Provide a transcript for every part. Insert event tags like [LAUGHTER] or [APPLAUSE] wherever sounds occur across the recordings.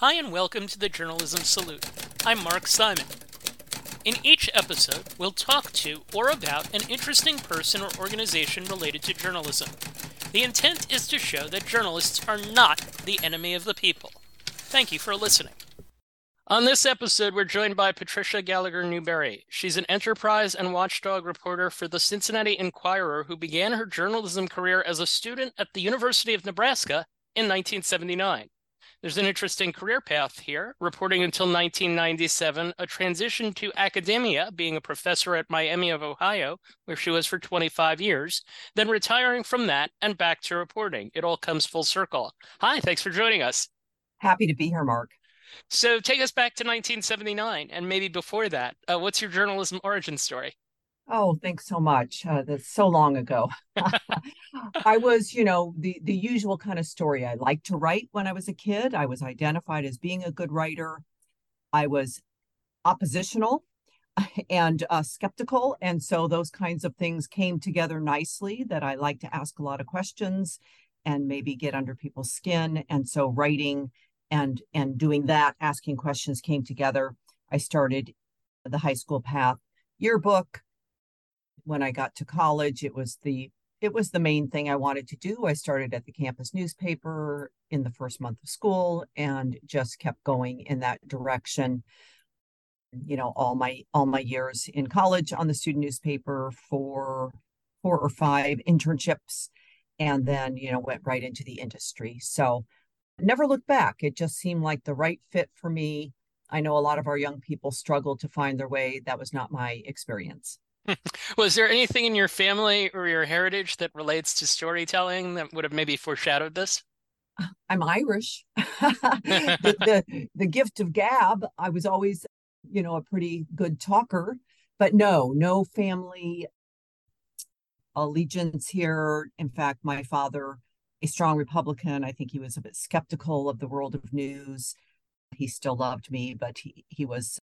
Hi, and welcome to the Journalism Salute. I'm Mark Simon. In each episode, we'll talk to or about an interesting person or organization related to journalism. The intent is to show that journalists are not the enemy of the people. Thank you for listening. On this episode, we're joined by Patricia Gallagher Newberry. She's an enterprise and watchdog reporter for the Cincinnati Enquirer who began her journalism career as a student at the University of Nebraska in 1979. There's an interesting career path here, reporting until 1997, a transition to academia, being a professor at Miami of Ohio, where she was for 25 years, then retiring from that and back to reporting. It all comes full circle. Hi, thanks for joining us. Happy to be here, Mark. So take us back to 1979 and maybe before that. Uh, what's your journalism origin story? Oh, thanks so much. Uh, that's so long ago. [LAUGHS] I was, you know, the the usual kind of story. I liked to write when I was a kid. I was identified as being a good writer. I was oppositional [LAUGHS] and uh, skeptical, and so those kinds of things came together nicely. That I like to ask a lot of questions and maybe get under people's skin, and so writing and and doing that, asking questions came together. I started the high school path yearbook when I got to college, it was the it was the main thing I wanted to do. I started at the campus newspaper in the first month of school and just kept going in that direction. You know, all my all my years in college on the student newspaper for four or five internships and then, you know, went right into the industry. So never looked back. It just seemed like the right fit for me. I know a lot of our young people struggle to find their way. That was not my experience. [LAUGHS] Was there anything in your family or your heritage that relates to storytelling that would have maybe foreshadowed this? [LAUGHS] I'm Irish. [LAUGHS] the, the, the gift of gab. I was always, you know, a pretty good talker, but no, no family allegiance here. In fact, my father, a strong Republican, I think he was a bit skeptical of the world of news. He still loved me, but he he was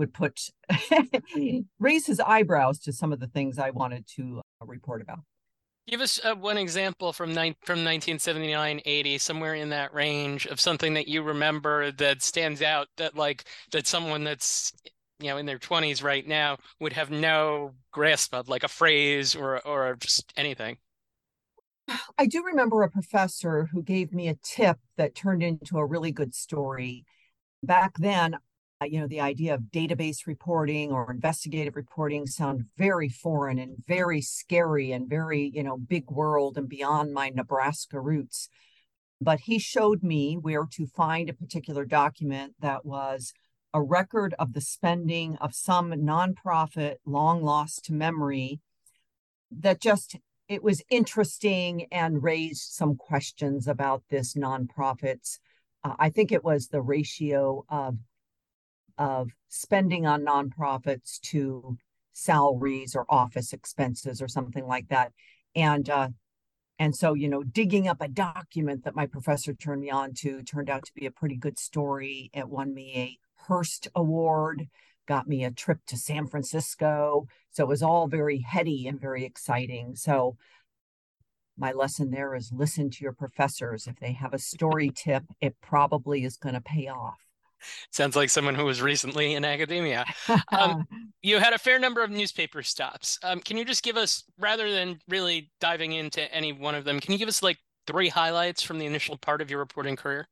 would put [LAUGHS] raise his eyebrows to some of the things I wanted to uh, report about. Give us uh, one example from ni- from 1979, 80, somewhere in that range of something that you remember that stands out that like that someone that's you know in their 20s right now would have no grasp of like a phrase or or just anything. I do remember a professor who gave me a tip that turned into a really good story. Back then, you know, the idea of database reporting or investigative reporting sound very foreign and very scary and very, you know, big world and beyond my Nebraska roots. But he showed me where to find a particular document that was a record of the spending of some nonprofit long lost to memory that just it was interesting and raised some questions about this nonprofits. Uh, I think it was the ratio of of spending on nonprofits to salaries or office expenses or something like that. And uh, and so, you know, digging up a document that my professor turned me on to turned out to be a pretty good story. It won me a Hearst Award, got me a trip to San Francisco. So it was all very heady and very exciting. So my lesson there is listen to your professors. If they have a story tip, it probably is going to pay off. Sounds like someone who was recently in academia. [LAUGHS] Um, you had a fair number of newspaper stops. Um, can you just give us, rather than really diving into any one of them, can you give us like three highlights from the initial part of your reporting career?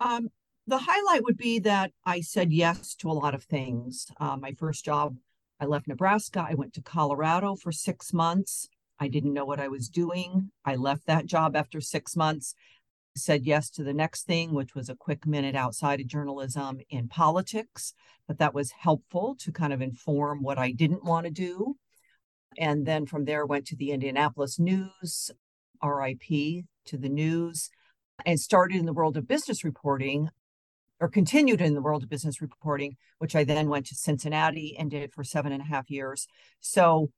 Um, the highlight would be that I said yes to a lot of things. Uh, my first job, I left Nebraska. I went to Colorado for six months. I didn't know what I was doing. I left that job after six months said yes to the next thing, which was a quick minute outside of journalism in politics, but that was helpful to kind of inform what I didn't want to do. And then from there, went to the Indianapolis News, RIP to the news, and started in the world of business reporting or continued in the world of business reporting, which I then went to Cincinnati and did for seven and a half years. So,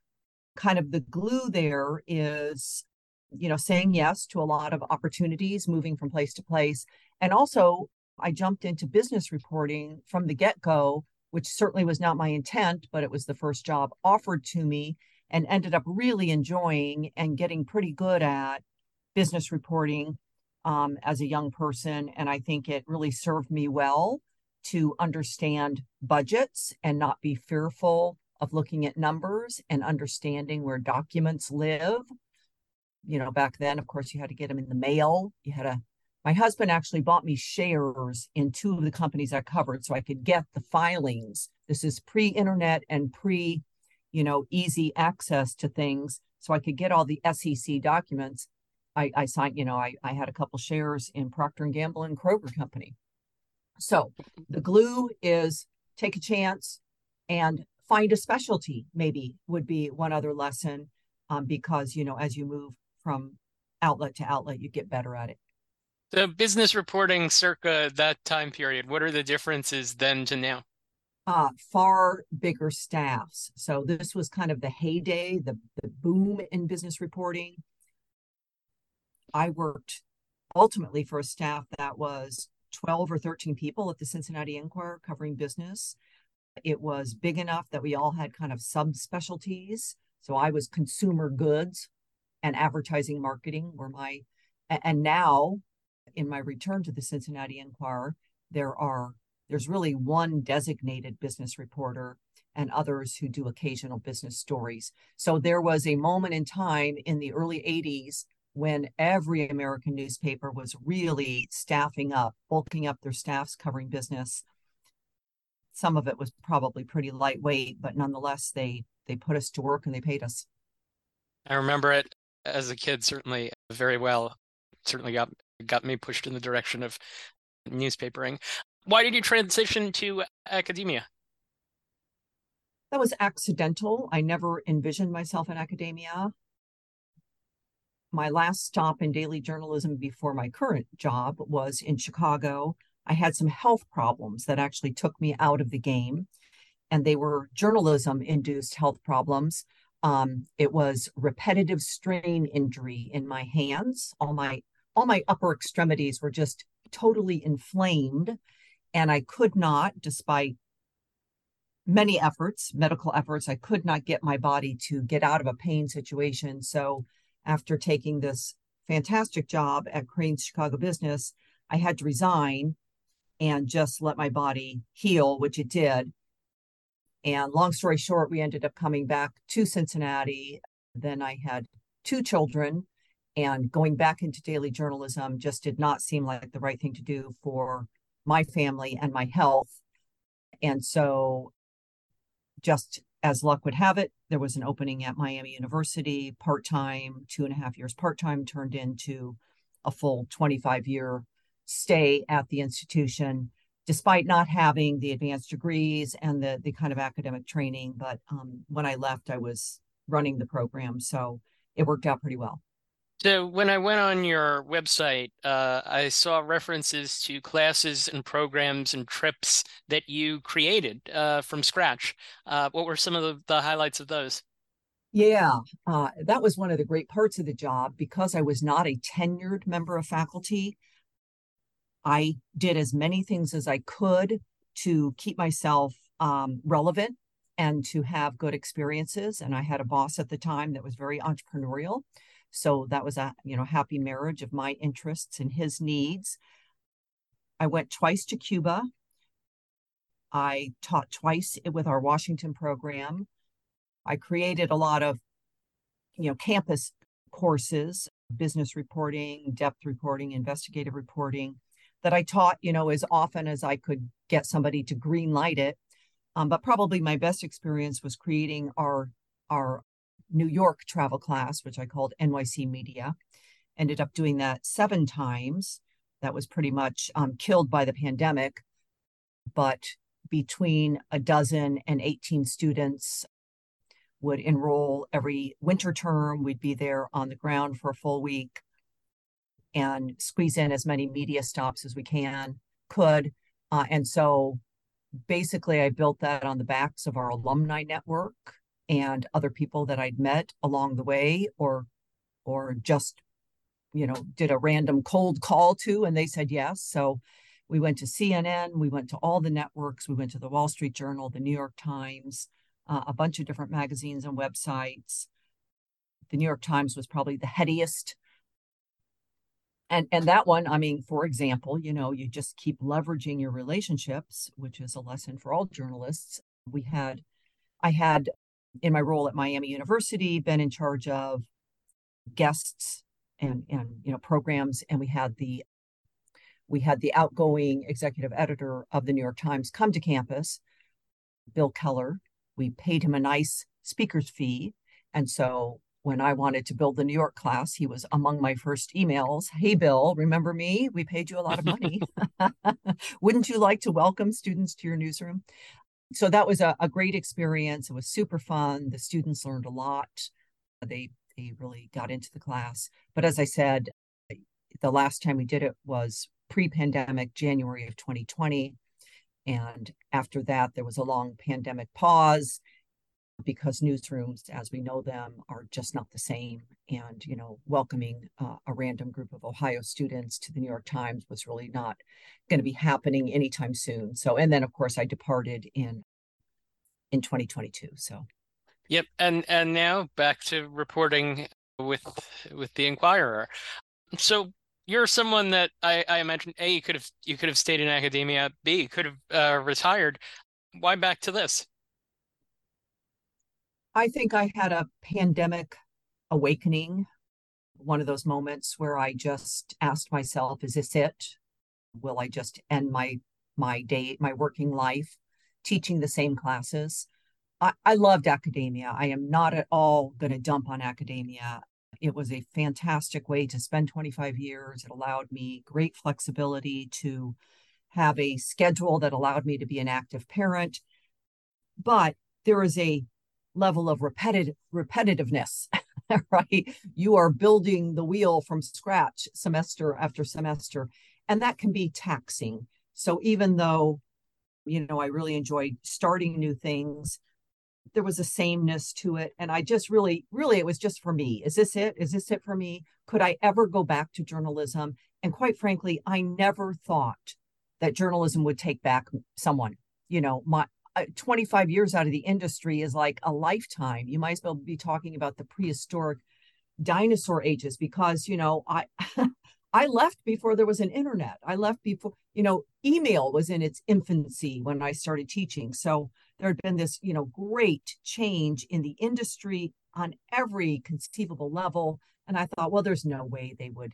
kind of the glue there is you know, saying yes to a lot of opportunities, moving from place to place. And also, I jumped into business reporting from the get go, which certainly was not my intent, but it was the first job offered to me and ended up really enjoying and getting pretty good at business reporting. um, as a young person. And I think it really served me well to understand budgets and not be fearful of looking at numbers and understanding where documents live. You know, back then, of course, you had to get them in the mail. You had to, my husband actually bought me shares in two of the companies I covered so I could get the filings. This is pre internet and pre, you know, easy access to things. So I could get all the SEC documents. I, I signed, you know, I, I had a couple shares in Procter and Gamble and Kroger Company. So the glue is take a chance and find a specialty, maybe would be one other lesson um, because, you know, as you move from outlet to outlet, you get better at it. The business reporting circa that time period, what are the differences then to now? Uh, far bigger staffs. So this was kind of the heyday, the, the boom in business reporting. I worked ultimately for a staff that was 12 or 13 people at the Cincinnati Enquirer covering business. It was big enough that we all had kind of subspecialties. So I was consumer goods and advertising marketing were my, and now in my return to the Cincinnati Enquirer, there are, there's really one designated business reporter and others who do occasional business stories. So there was a moment in time in the early 80s when every American newspaper was really staffing up, bulking up their staffs covering business. Some of it was probably pretty lightweight, but nonetheless, they they put us to work and they paid us. I remember it as a kid, certainly very well. Certainly got got me pushed in the direction of newspapering. Why did you transition to academia? That was accidental. I never envisioned myself in academia my last stop in daily journalism before my current job was in Chicago. I had some health problems that actually took me out of the game, and they were journalism induced health problems. Um, it was repetitive strain injury in my hands. All my all my upper extremities were just totally inflamed, and I could not, despite many efforts, medical efforts, I could not get my body to get out of a pain situation. So after taking this fantastic job at Crain's Chicago Business, I had to resign and just let my body heal, which it did. And long story short, we ended up coming back to Cincinnati. Then I had two children, and going back into daily journalism just did not seem like the right thing to do for my family and my health. And so just as luck would have it, there was an opening at Miami University, part time, two and a half years part time, turned into a full 25 year stay at the institution, despite not having the advanced degrees and the, the kind of academic training. But um, when I left, I was running the program. So it worked out pretty well. So when I went on your website, uh, I saw references to classes and programs and trips that you created uh, from scratch. Uh, what were some of the, the highlights of those? Yeah, uh, that was one of the great parts of the job because I was not a tenured member of faculty. I did as many things as I could to keep myself um, relevant and to have good experiences. And I had a boss at the time that was very entrepreneurial. So that was a you know happy marriage of my interests and his needs. I went twice to Cuba. I taught twice with our Washington program. I created a lot of you know campus courses, business reporting, depth reporting, investigative reporting that I taught, you know, as often as I could get somebody to green light it. Um, but probably my best experience was creating our our New York travel class, which I called NYC Media. Ended up doing that seven times. That was pretty much um, killed by the pandemic. But between a dozen and 18 students would enroll every winter term. We'd be there on the ground for a full week and squeeze in as many media stops as we can, could. Uh, and so basically, I built that on the backs of our alumni network and other people that I'd met along the way or or just you know did a random cold call to and they said yes so we went to CNN we went to all the networks we went to the Wall Street Journal the New York Times uh, a bunch of different magazines and websites the New York Times was probably the headiest and and that one i mean for example you know you just keep leveraging your relationships which is a lesson for all journalists. We had i had in my role at miami university been in charge of guests and and you know programs and we had the we had the outgoing executive editor of the new york times come to campus bill keller. We paid him a nice speaker's fee and so when I wanted to build the New York class, he was among my first emails. Hey, Bill, remember me? We paid you a lot of money. [LAUGHS] [LAUGHS] Wouldn't you like to welcome students to your newsroom? So that was a, a great experience. It was super fun. The students learned a lot. They they really got into the class. But as I said, the last time we did it was pre-pandemic, January of 2020. And after that, there was a long pandemic pause because newsrooms as we know them are just not the same. And you know welcoming uh, a random group of ohio students to the new york times was really not going to be happening anytime soon. So and then of course i departed in in 2022 so. Yep and and now back to reporting with with the Enquirer so you're someone that i i imagine a you could have you could have stayed in academia b could have uh, retired. Why back to this I think I had a pandemic awakening, one of those moments where I just asked myself, is this it? Will I just end my my day, my working life teaching the same classes? I, I loved academia. I am not at all going to dump on academia. It was a fantastic way to spend 25 years. It allowed me great flexibility to have a schedule that allowed me to be an active parent. But there is a level of repetitive repetitiveness [LAUGHS] right? You are building the wheel from scratch semester after semester and that can be taxing. So even though you know i really enjoyed starting new things there was a sameness to it and i just really really it was just for me. Is this it? Is this it for me? Could i ever go back to journalism? And quite frankly i never thought that journalism would take back someone you know my Uh, 25 years out of the industry is like a lifetime. You might as well be talking about the prehistoric dinosaur ages because, you know, I [LAUGHS] I left before there was an internet. I left before, you know, email was in its infancy when I started teaching. So there had been this, you know, great change in the industry on every conceivable level. And I thought, well, there's no way they would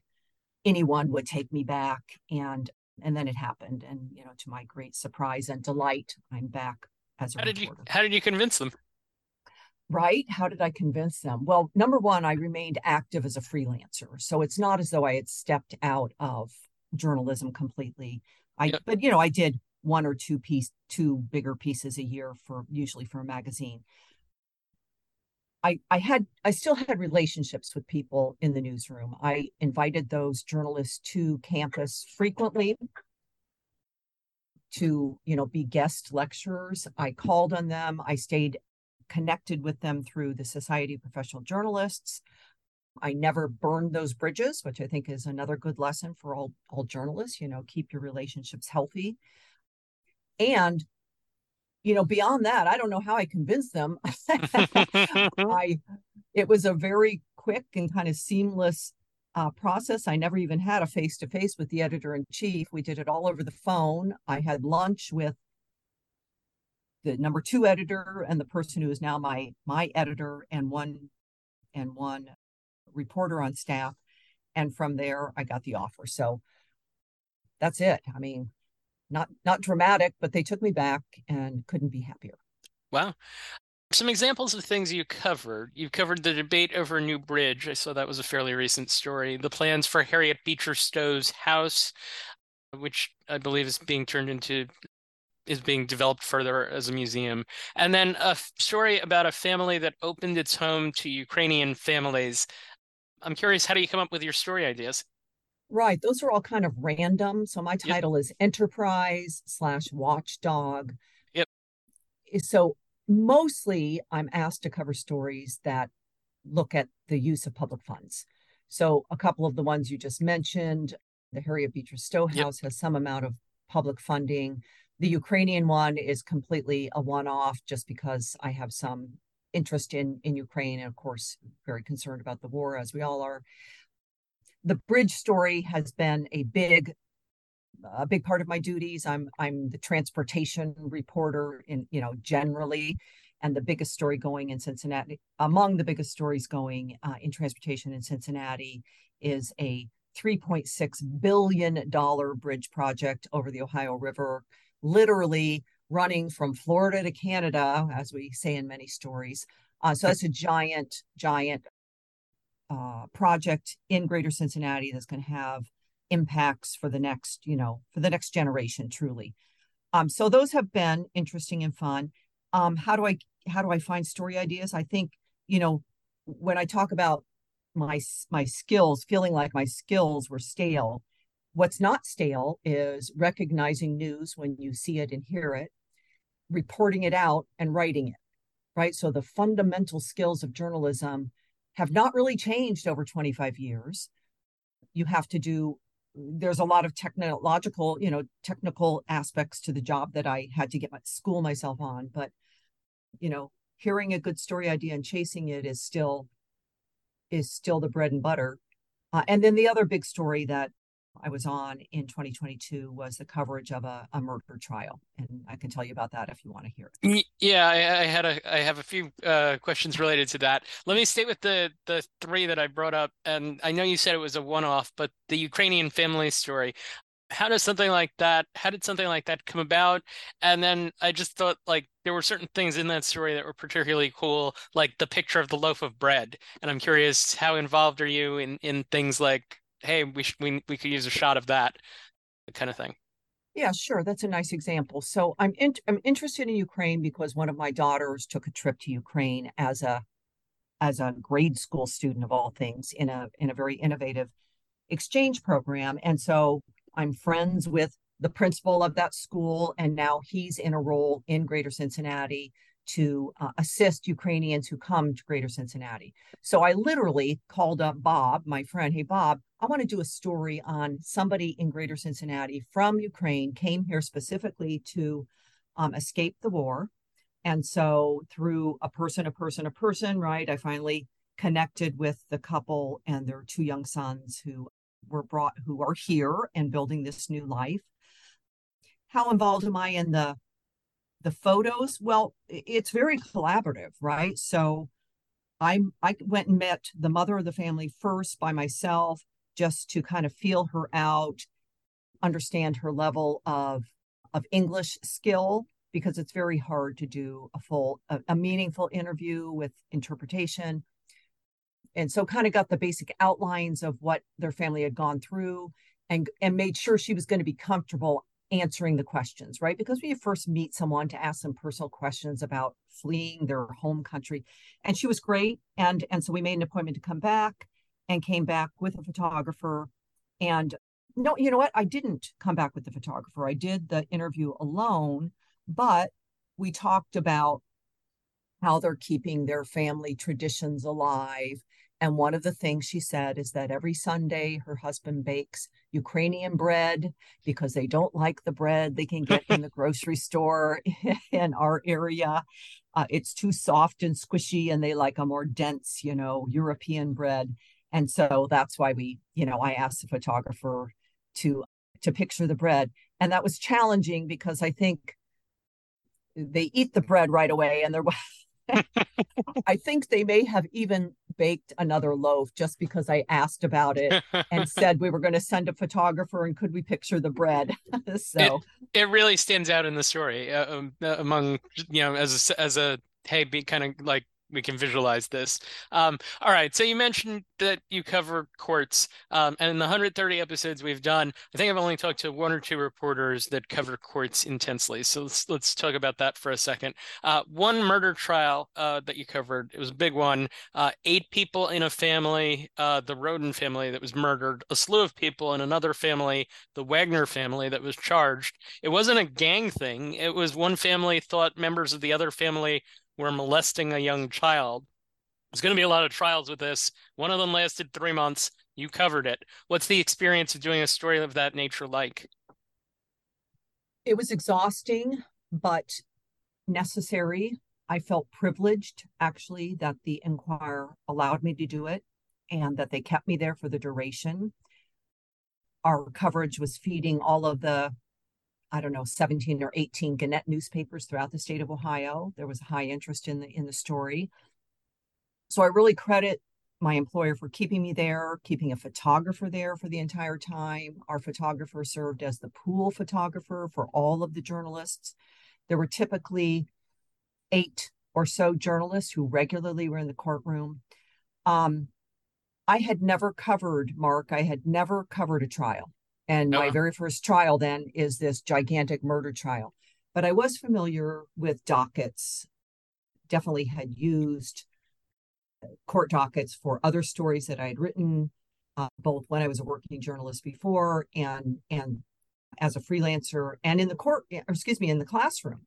anyone would take me back. And and then it happened. And you know, to my great surprise and delight, I'm back as a how did you how did you convince them? Right? How did i convince them? Well number one i remained active as a freelancer. So it's not as though i had stepped out of journalism completely. I yep. but you know i did one or two piece two bigger pieces a year for usually for a magazine. I, I had I still had relationships with people in the newsroom. I invited those journalists to campus frequently to you know be guest lecturers. I called on them. I stayed connected with them through the society of professional journalists. I never burned those bridges which i think is another good lesson for all all journalists you know keep your relationships healthy. And you know beyond that i don't know how i convinced them. [LAUGHS] [LAUGHS] I it was a very quick and kind of seamless uh, process. I never even had a face to face with the editor in chief. We did it all over the phone. I had lunch with the number two editor and the person who is now my my editor and one and one reporter on staff. And from there, I got the offer. So that's it. I mean, not not dramatic, but they took me back and couldn't be happier. Wow. Some examples of things you covered. You covered the debate over a new bridge. I saw that was a fairly recent story. The plans for Harriet Beecher Stowe's house, which I believe is being turned into is being developed further as a museum. And then a story about a family that opened its home to Ukrainian families. I'm curious, how do you come up with your story ideas? Right. Those are all kind of random. So my title yep. is Enterprise slash Watchdog. Yep. So mostly I'm asked to cover stories that look at the use of public funds. So a couple of the ones you just mentioned, the Harriet Beecher Stowe House yep. has some amount of public funding. The Ukrainian one is completely a one-off just because I have some interest in in Ukraine and of course very concerned about the war as we all are. the bridge story has been a big a big part of my duties. I'm I'm the transportation reporter in you know generally, and the biggest story going in Cincinnati among the biggest stories going uh, in transportation in Cincinnati is a 3.6 billion dollar bridge project over the Ohio River, literally running from Florida to Canada, as we say in many stories. Uh, so that's a giant, giant uh, project in Greater Cincinnati that's going to have impacts for the next, you know, for the next generation, truly. Um, so those have been interesting and fun. Um, how do I how do I find story ideas? I think you know when I talk about my my skills, feeling like my skills were stale. What's not stale is recognizing news when you see it and hear it, reporting it out, and writing it. Right. So the fundamental skills of journalism have not really changed over 25 years. You have to do there's a lot of technological, you know, technical aspects to the job that I had to get my school myself on. But, you know, hearing a good story idea and chasing it is still is still the bread and butter. Uh, and then the other big story that I was on in 2022 was the coverage of a, a murder trial, and I can tell you about that if you want to hear it. Yeah, I, I had a I have a few uh, questions related to that. Let me stay with the the three that I brought up, and I know you said it was a one off, but the Ukrainian family story. How does something like that? How did something like that come about? And then I just thought like there were certain things in that story that were particularly cool, like the picture of the loaf of bread. And I'm curious, how involved are you in in things like hey, we sh- we we could use a shot of that kind of thing. Yeah, sure. That's a nice example. So I'm in, I'm interested in Ukraine because one of my daughters took a trip to Ukraine as a as a grade school student of all things in a in a very innovative exchange program, and so I'm friends with the principal of that school, and now he's in a role in Greater Cincinnati to uh, assist Ukrainians who come to Greater Cincinnati. So I literally called up Bob, my friend. Hey, Bob, I want to do a story on somebody in Greater Cincinnati from Ukraine, came here specifically to um, escape the war. And so through a person, a person, a person, right, I finally connected with the couple and their two young sons who were brought, who are here and building this new life. How involved am I in the the photos well it's very collaborative right? So i i went and met the mother of the family first by myself just to kind of feel her out understand her level of of english skill because it's very hard to do a full a, a meaningful interview with interpretation. And so kind of got the basic outlines of what their family had gone through and and made sure she was going to be comfortable answering the questions, right? Because when you first meet someone to ask them personal questions about fleeing their home country. And she was great. And and so we made an appointment to come back and came back with a photographer. And no, you know what? I didn't come back with the photographer. I did the interview alone, but we talked about how they're keeping their family traditions alive and one of the things she said is that every Sunday her husband bakes Ukrainian bread because they don't like the bread they can get in the [LAUGHS] grocery store [LAUGHS] in our area. Uh, it's too soft and squishy, and they like a more dense, you know, European bread. And so that's why we, you know, I asked the photographer to to picture the bread, and that was challenging because I think they eat the bread right away, and there was [LAUGHS] I think they may have even baked another loaf just because I asked about it and [LAUGHS] said we were going to send a photographer and could we picture the bread. [LAUGHS] so it, it, really stands out in the story uh, um, uh, among you know as a, as a hey be kind of like we can visualize this. Um, all right. So you mentioned that you cover courts, um, and in the 130 episodes we've done, I think I've only talked to one or two reporters that cover courts intensely. So let's let's talk about that for a second. Uh, one murder trial uh, that you covered, it was a big one. Uh, eight people in a family, uh, the Rhoden family that was murdered, a slew of people in another family, the Wagner family that was charged. It wasn't a gang thing. It was one family thought members of the other family were molesting a young child. There's going to be a lot of trials with this. One of them lasted three months. You covered it. What's the experience of doing a story of that nature like? It was exhausting, but necessary. I felt privileged actually that the Enquirer allowed me to do it. and that they kept me there for the duration. Our coverage was feeding all of the, I don't know, 17 or 18 Gannett newspapers throughout the state of Ohio. There was a high interest in the in the story. So I really credit my employer for keeping me there, keeping a photographer there for the entire time. Our photographer served as the pool photographer for all of the journalists. There were typically eight or so journalists who regularly were in the courtroom. Um, I had never covered, Mark, I had never covered a trial. And my very first trial then is this gigantic murder trial. But I was familiar with dockets, definitely had used court dockets for other stories that I had written, uh, both when I was a working journalist before and and as a freelancer and in the court, excuse me, in the classroom.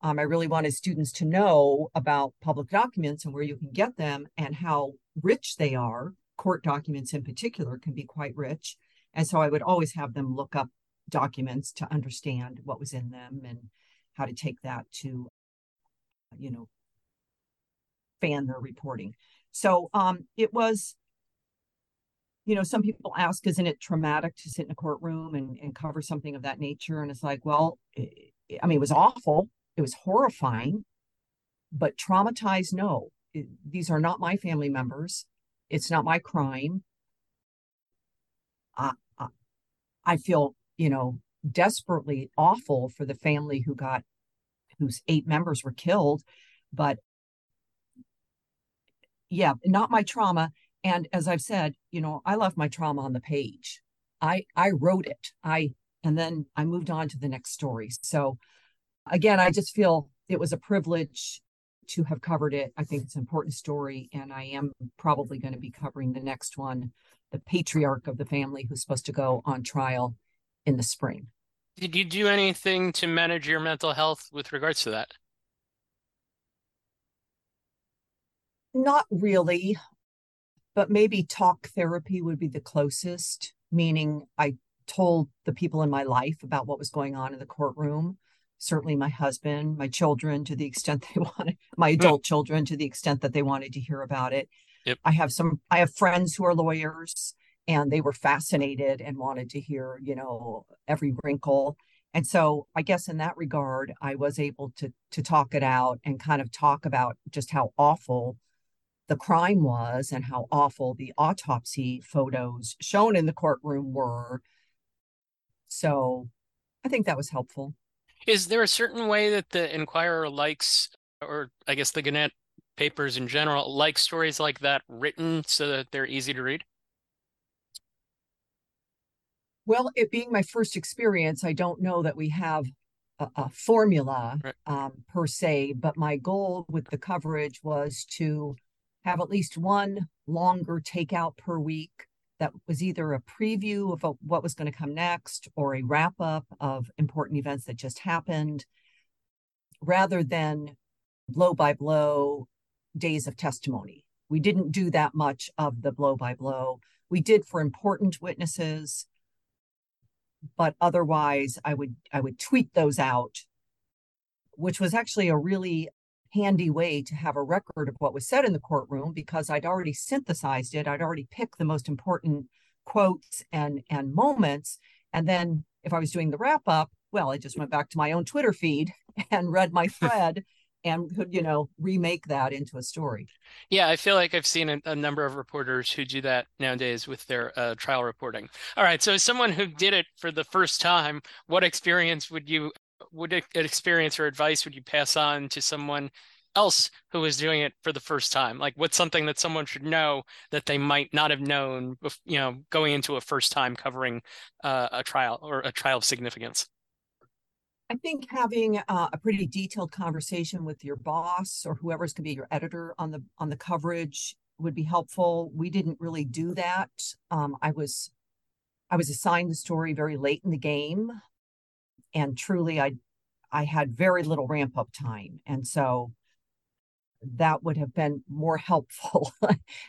Um, I really wanted students to know about public documents and where you can get them and how rich they are. Court documents, in particular, can be quite rich. And so I would always have them look up documents to understand what was in them and how to take that to, you know, fan their reporting. So um, it was, you know, some people ask, isn't it traumatic to sit in a courtroom and, and cover something of that nature? And it's like, well, it, I mean, it was awful. It was horrifying, but traumatized, no. It, these are not my family members. It's not my crime. I, feel, you know, desperately awful for the family who got, whose eight members were killed. But yeah, not my trauma. And as I've said, you know, I left my trauma on the page. I I wrote it. I and then I moved on to the next story. So again, I just feel it was a privilege to have covered it. I think it's an important story, and I am probably going to be covering the next one, the patriarch of the family who's supposed to go on trial in the spring. Did you do anything to manage your mental health with regards to that? Not really, but maybe talk therapy would be the closest, meaning I told the people in my life about what was going on in the courtroom. Certainly, my husband, my children, to the extent [LAUGHS] they wanted, my hmm. adult children, to the extent that they wanted to hear about it. Yep. I have some, I have friends who are lawyers and they were fascinated and wanted to hear, you know, every wrinkle. And so I guess in that regard, I was able to to talk it out and kind of talk about just how awful the crime was and how awful the autopsy photos shown in the courtroom were. So I think that was helpful. Is there a certain way that the Enquirer likes, or I guess the Gannett papers in general, like stories like that written so that they're easy to read? Well, it being my first experience, I don't know that we have a, a formula right. um, per se, but my goal with the coverage was to have at least one longer takeout per week that was either a preview of what was going to come next or a wrap up of important events that just happened rather than blow by blow days of testimony. We didn't do that much of the blow by blow. We did for important witnesses, but otherwise I would I would tweet those out, which was actually a really handy way to have a record of what was said in the courtroom because I'd already synthesized it. I'd already picked the most important quotes and and moments. And then if I was doing the wrap up, well, I just went back to my own Twitter feed [LAUGHS] and read my [LAUGHS] thread and could, you know, remake that into a story. Yeah, I feel like I've seen a, a number of reporters who do that nowadays with their uh, trial reporting. All right, so as someone who did it for the first time, what experience would you would experience or advice would you pass on to someone else who is doing it for the first time? Like, what's something that someone should know that they might not have known, you know, going into a first time covering uh, a trial or a trial of significance? I think having uh, a pretty detailed conversation with your boss or whoever's going to be your editor on the on the coverage would be helpful. We didn't really do that. Um, I was I was assigned the story very late in the game, and truly, I I had very little ramp up time, and so that would have been more [LAUGHS] helpful.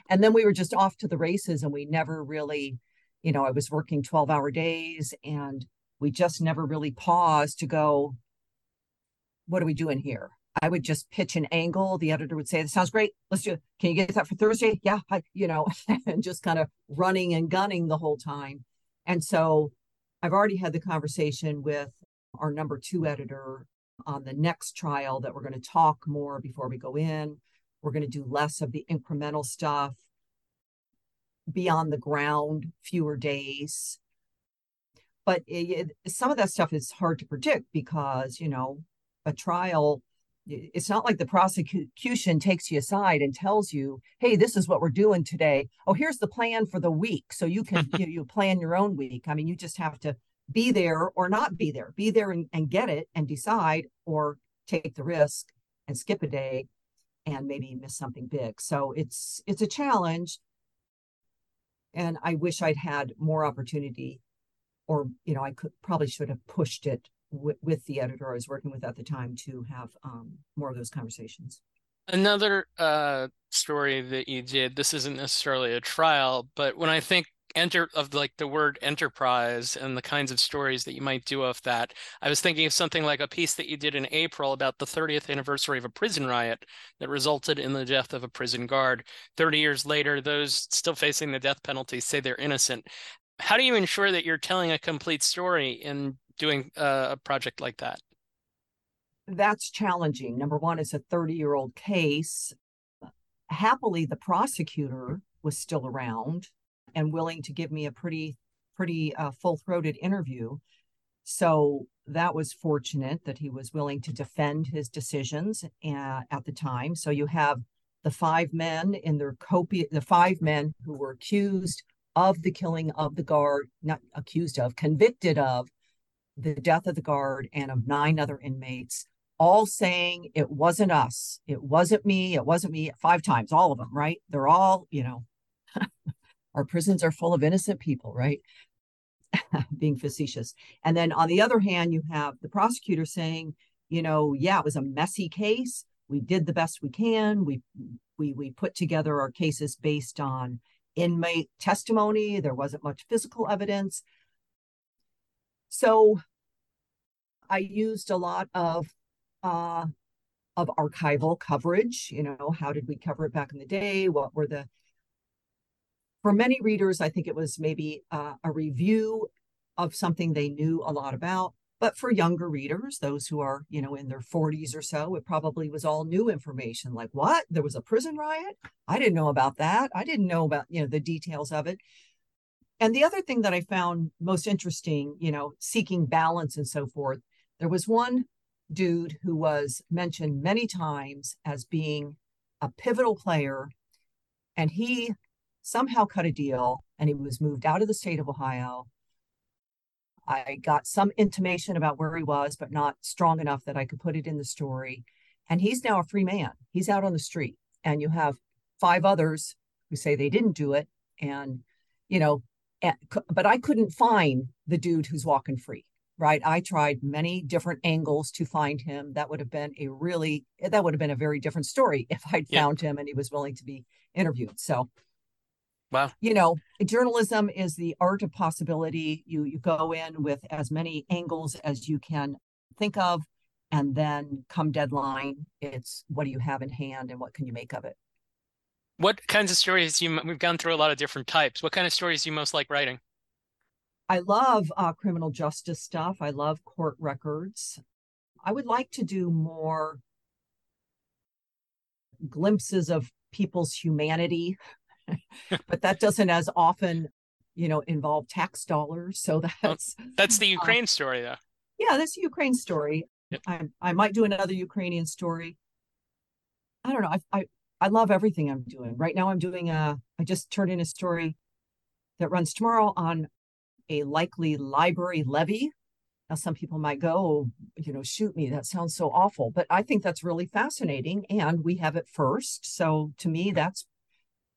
and then we were just off to the races and we never really, you know, I was working 12 hour days and we just never really paused to go, what are we doing here? I would just pitch an angle. The editor would say, "That sounds great. Let's do it. Can you get that for Thursday?" Yeah, I, you know, [LAUGHS] and just kind of running and gunning the whole time. And so, I've already had the conversation with our number two editor on the next trial that we're going to talk more before we go in. We're going to do less of the incremental stuff, be on the ground fewer days. But it, some of that stuff is hard to predict because, you know, a trial it's not like the prosecution takes you aside and tells you, "Hey, this is what we're doing today. Oh, here's the plan for the week." So you can [LAUGHS] you, you, plan your own week. I mean, you just have to be there or not be there. Be there and, and get it and decide, or take the risk and skip a day and maybe miss something big. So it's it's a challenge, and I wish I'd had more opportunity, or you know, I could probably should have pushed it with the editor I was working with at the time to have um, more of those conversations. Another uh, story that you did, this isn't necessarily a trial, but when I think enter of like the word enterprise and the kinds of stories that you might do of that, I was thinking of something like a piece that you did in April about the 30th anniversary of a prison riot that resulted in the death of a prison guard. 30 years later, those still facing the death penalty say they're innocent. How do you ensure that you're telling a complete story in doing uh, a project like that? That's challenging. Number one, it's a 30 year old case. Happily, the prosecutor was still around and willing to give me a pretty, pretty uh, full throated interview. So that was fortunate that he was willing to defend his decisions uh, at the time. So you have the five men in their copious, the five men who were accused of the killing of the guard, not accused of, convicted of the death of the guard and of nine other inmates, all saying it wasn't us, it wasn't me, it wasn't me, five times, all of them, right? They're all, you know, [LAUGHS] our prisons are full of innocent people, right? [LAUGHS] Being facetious. And then on the other hand, you have the prosecutor saying, you know, yeah, it was a messy case. We did the best we can. We we we put together our cases based on inmate testimony. There wasn't much physical evidence. So I used a lot of uh, of archival coverage. You know, how did we cover it back in the day? What were the for many readers, I think it was maybe uh, a review of something they knew a lot about. But for younger readers, those who are, you know, in their 40s or so, it probably was all new information. Like, what? There was a prison riot? I didn't know about that. I didn't know about, you know, the details of it. And the other thing that I found most interesting, you know, seeking balance and so forth, there was one dude who was mentioned many times as being a pivotal player. And he somehow cut a deal and he was moved out of the state of Ohio. I got some intimation about where he was, but not strong enough that I could put it in the story. And he's now a free man. He's out on the street. And you have five others who say they didn't do it. And, you know, eh, but I couldn't find the dude who's walking free, right? I tried many different angles to find him. That would have been a really, that would have been a very different story if I'd yeah. found him and he was willing to be interviewed. So, wow, you know, journalism is the art of possibility. You you go in with as many angles as you can think of, and then come deadline, it's what do you have in hand and what can you make of it. What kinds of stories you we've gone through a lot of different types. What kind of stories do you most like writing? I love uh, criminal justice stuff. I love court records. I would like to do more glimpses of people's humanity, [LAUGHS] but that doesn't as often, you know, involve tax dollars. So that's well, that's the uh, [LAUGHS] Ukraine uh, story, though. Yeah, that's the Ukraine story. Yep. I I might do another Ukrainian story. I don't know. I I I love everything I'm doing. Right now, I'm doing a, I just turned in a story that runs tomorrow on a likely library levy. Now, some people might go, you know, shoot me. That sounds so awful. But I think that's really fascinating. And we have it first. So to me, that's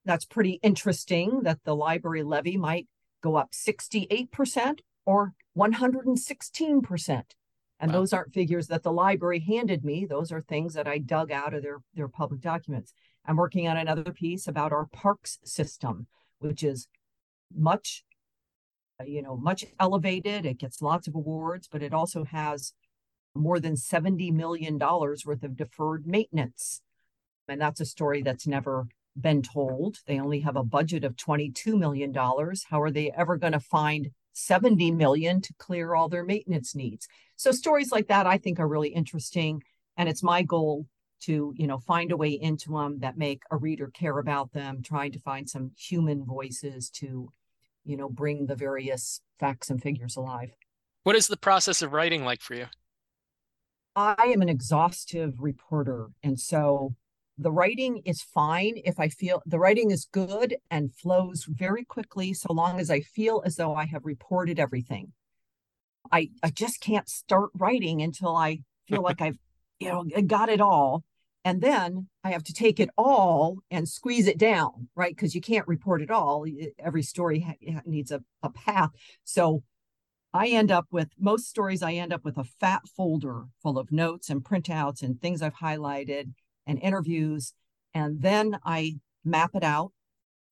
that's pretty interesting that the library levy might go up 68% or 116%. And wow. those aren't figures that the library handed me. Those are things that I dug out of their, their public documents. I'm working on another piece about our parks system, which is much, you know, much elevated. It gets lots of awards, but it also has more than $70 million worth of deferred maintenance. And that's a story that's never been told. They only have a budget of $22 million. How are they ever going to find 70 million to clear all their maintenance needs? So stories like that I think are really interesting and it's my goal to, you know, find a way into them that make a reader care about them, trying to find some human voices to, you know, bring the various facts and figures alive. What is the process of writing like for you? I am an exhaustive reporter and so the writing is fine if I feel the writing is good and flows very quickly, so long as I feel as though I have reported everything. I I just can't start writing until I feel like I've you know got it all, and then I have to take it all and squeeze it down, right? Because you can't report it all. Every story needs a, a path. So I end up with most stories. I end up with a fat folder full of notes and printouts and things I've highlighted and interviews. And then I map it out.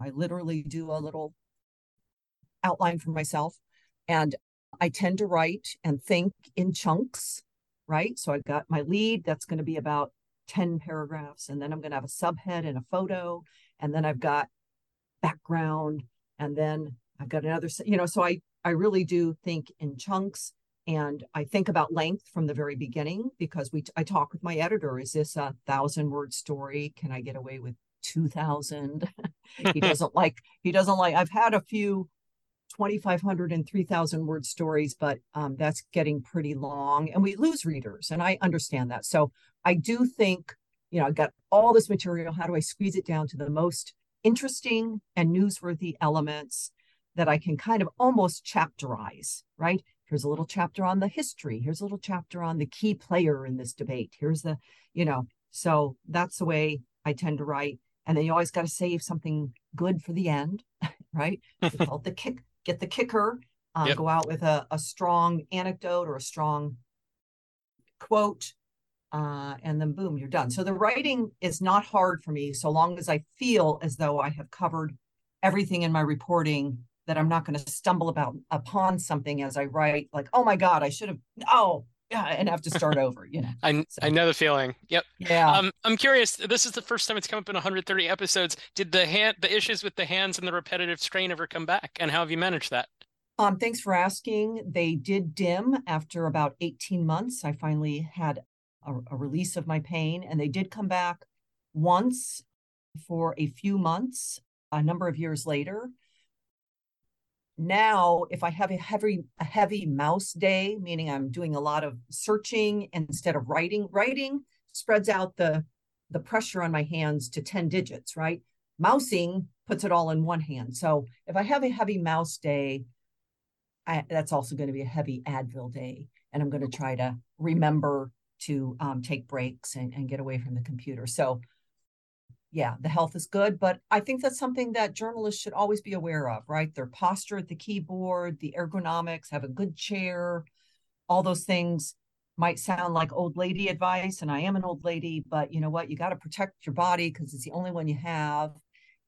I literally do a little outline for myself. And I tend to write and think in chunks, right? So I've got my lead, that's going to be about 10 paragraphs. And then I'm going to have a subhead and a photo. And then I've got background. And then I've got another, you know, so I, I really do think in chunks and I think about length from the very beginning because we I talk with my editor. Is this a thousand word story? Can I get away with two thousand? [LAUGHS] he doesn't like he doesn't like. I've had a few 2,500 and 3,000 word stories, but um, that's getting pretty long and we lose readers. And I understand that. So I do think, you know, i've got all this material. How do I squeeze it down to the most interesting and newsworthy elements that I can kind of almost chapterize, right? Here's a little chapter on the history here's a little chapter on the key player in this debate here's the you know so that's the way i tend to write and then you always got to save something good for the end [LAUGHS] right [LAUGHS] called the kick get the kicker uh, yep. go out with a, a strong anecdote or a strong quote uh, and then boom you're done so the writing is not hard for me so long as i feel as though i have covered everything in my reporting that I'm not going to stumble about upon something as I write, like, oh my God, I should have, oh, yeah, and have to start [LAUGHS] over, you know. I so. I know the feeling. Yep. Yeah. Um, I'm curious. This is the first time it's come up in 130 episodes. Did the hand, the issues with the hands and the repetitive strain ever come back, and how have you managed that? Um, thanks for asking. They did dim after about 18 months. I finally had a, a release of my pain, and they did come back once for a few months, a number of years later now if i have a heavy a heavy mouse day meaning i'm doing a lot of searching instead of writing writing spreads out the the pressure on my hands to 10 digits right? Mousing puts it all in one hand. So if i have a heavy mouse day I, that's also going to be a heavy advil day and i'm going to try to remember to um, take breaks and, and get away from the computer. So yeah, the health is good, but I think that's something that journalists should always be aware of, right? Their posture at the keyboard, the ergonomics, have a good chair, all those things might sound like old lady advice, and I am an old lady, but you know what? You got to protect your body because it's the only one you have.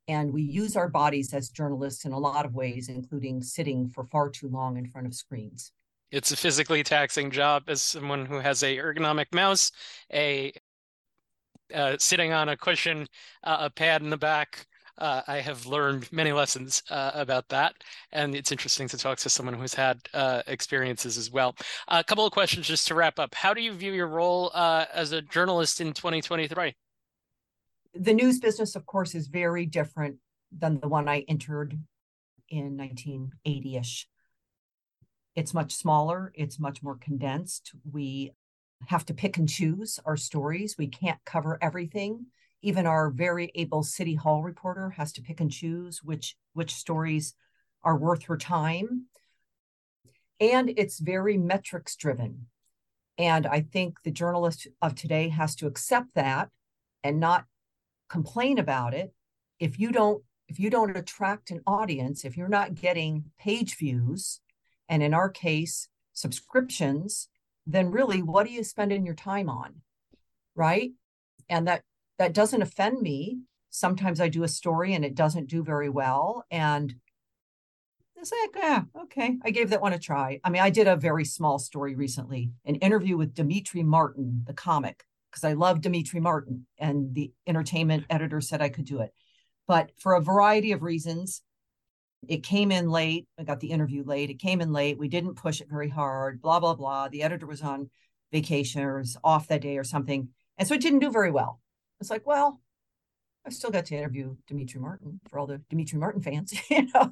And we use our bodies as journalists in a lot of ways, including sitting for far too long in front of screens. It's a physically taxing job as someone who has a ergonomic mouse, a uh, sitting on a cushion, uh, a pad in the back. Uh, I have learned many lessons uh, about that, and it's interesting to talk to someone who's had uh, experiences as well. a couple of questions just to wrap up. How do you view your role as a journalist in 2023? The news business, of course, is very different than the one I entered in 1980ish. It's much smaller. It's much more condensed. We have to pick and choose our stories. We can't cover everything. Even our very able city hall reporter has to pick and choose which which stories are worth her time. And it's very metrics driven. And I think the journalist of today has to accept that and not complain about it. If you don't if you don't attract an audience, if you're not getting page views, and in our case, subscriptions, then really what are you spending your time on right and that that doesn't offend me sometimes i do a story and it doesn't do very well and It's like, yeah, okay. I gave that one a try. I mean, I did a very small story recently, an interview with Demetri Martin, the comic, because I love Demetri Martin, and the entertainment editor said I could do it. But for a variety of reasons, it came in late. I got the interview late. It came in late. We didn't push it very hard, blah, blah, blah. The editor was on vacation or was off that day or something. And so it didn't do very well. It's like, well, I still got to interview Demetri Martin for all the Demetri Martin fans. [LAUGHS] you know?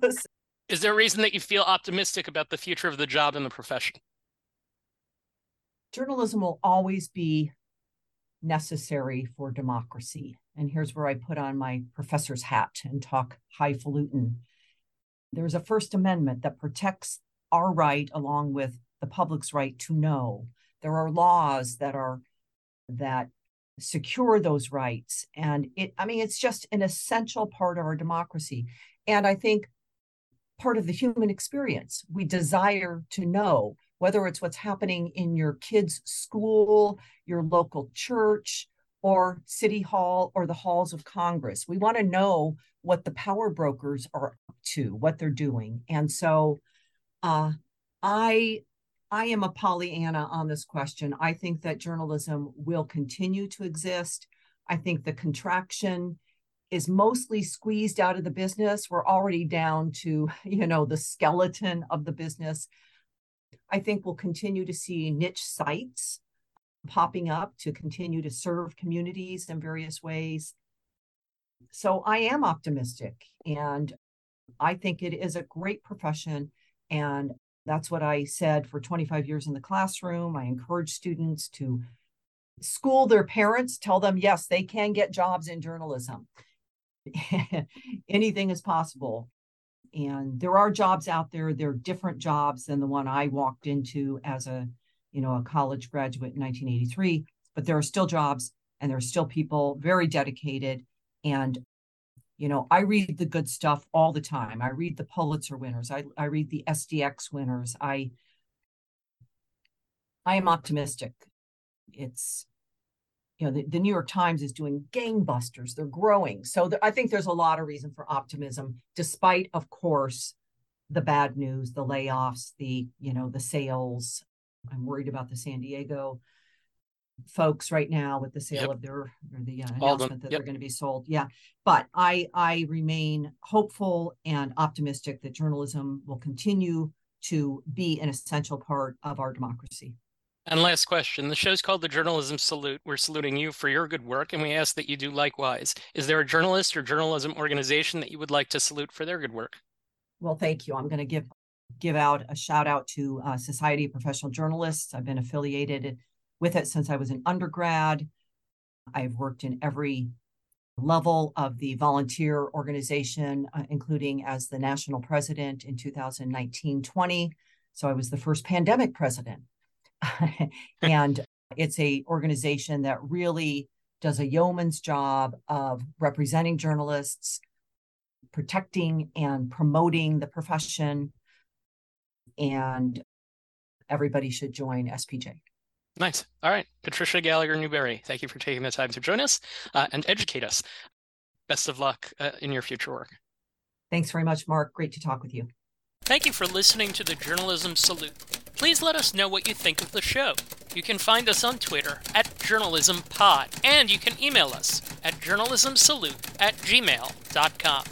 Is there a reason that you feel optimistic about the future of the job and the profession? Journalism will always be necessary for democracy. And here's where I put on my professor's hat and talk highfalutin. There's a First Amendment that protects our right, along with the public's right to know. There are laws that are that secure those rights. And it, I mean, it's just an essential part of our democracy. And I think part of the human experience. We desire to know whether it's what's happening in your kid's school, your local church, or city hall or the halls of Congress. We want to know what the power brokers are up to, what they're doing. And so uh, I I am a Pollyanna on this question. I think that journalism will continue to exist. I think the contraction is mostly squeezed out of the business. We're already down to, you know, the skeleton of the business. I think we'll continue to see niche sites popping up to continue to serve communities in various ways. So I am optimistic and I think it is a great profession. And that's what I said for 25 years in the classroom. I encourage students to school their parents, tell them, yes, they can get jobs in journalism. [LAUGHS] anything is possible. And there are jobs out there. They're different jobs than the one I walked into as a, you know, a college graduate in 1983. But there are still jobs, and there are still people very dedicated. And you know, I read the good stuff all the time. I read the Pulitzer winners. I I read the SDX winners. I I am optimistic. It's you know the, the new york times is doing gangbusters they're growing so i think there's a lot of reason for optimism despite of course the bad news the layoffs the you know the sales i'm worried about the san diego folks right now with the sale yep. of their or the uh, announcement that yep. they're going to be sold yeah but i i remain hopeful and optimistic that journalism will continue to be an essential part of our democracy and last question. The show's called The Journalism Salute. We're saluting you for your good work, and we ask that you do likewise. Is there a journalist or journalism organization that you would like to salute for their good work? Well, thank you. I'm going to give give out a shout out to uh, Society of Professional Journalists. I've been affiliated with it since I was an undergrad. I've worked in every level of the volunteer organization, uh, including as the national president in 2019 20. So I was the first pandemic president [LAUGHS] and it's a organization that really does a yeoman's job of representing journalists, protecting and promoting the profession, and everybody should join SPJ. Nice. All right. Patricia Gallagher Newberry, thank you for taking the time to join us uh, and educate us. Best of luck uh, in your future work. Thanks very much, Mark. Great to talk with you. Thank you for listening to the Journalism Salute. Please let us know what you think of the show. You can find us on Twitter at JournalismPod, and you can email us at journalismsalute at gmail.com.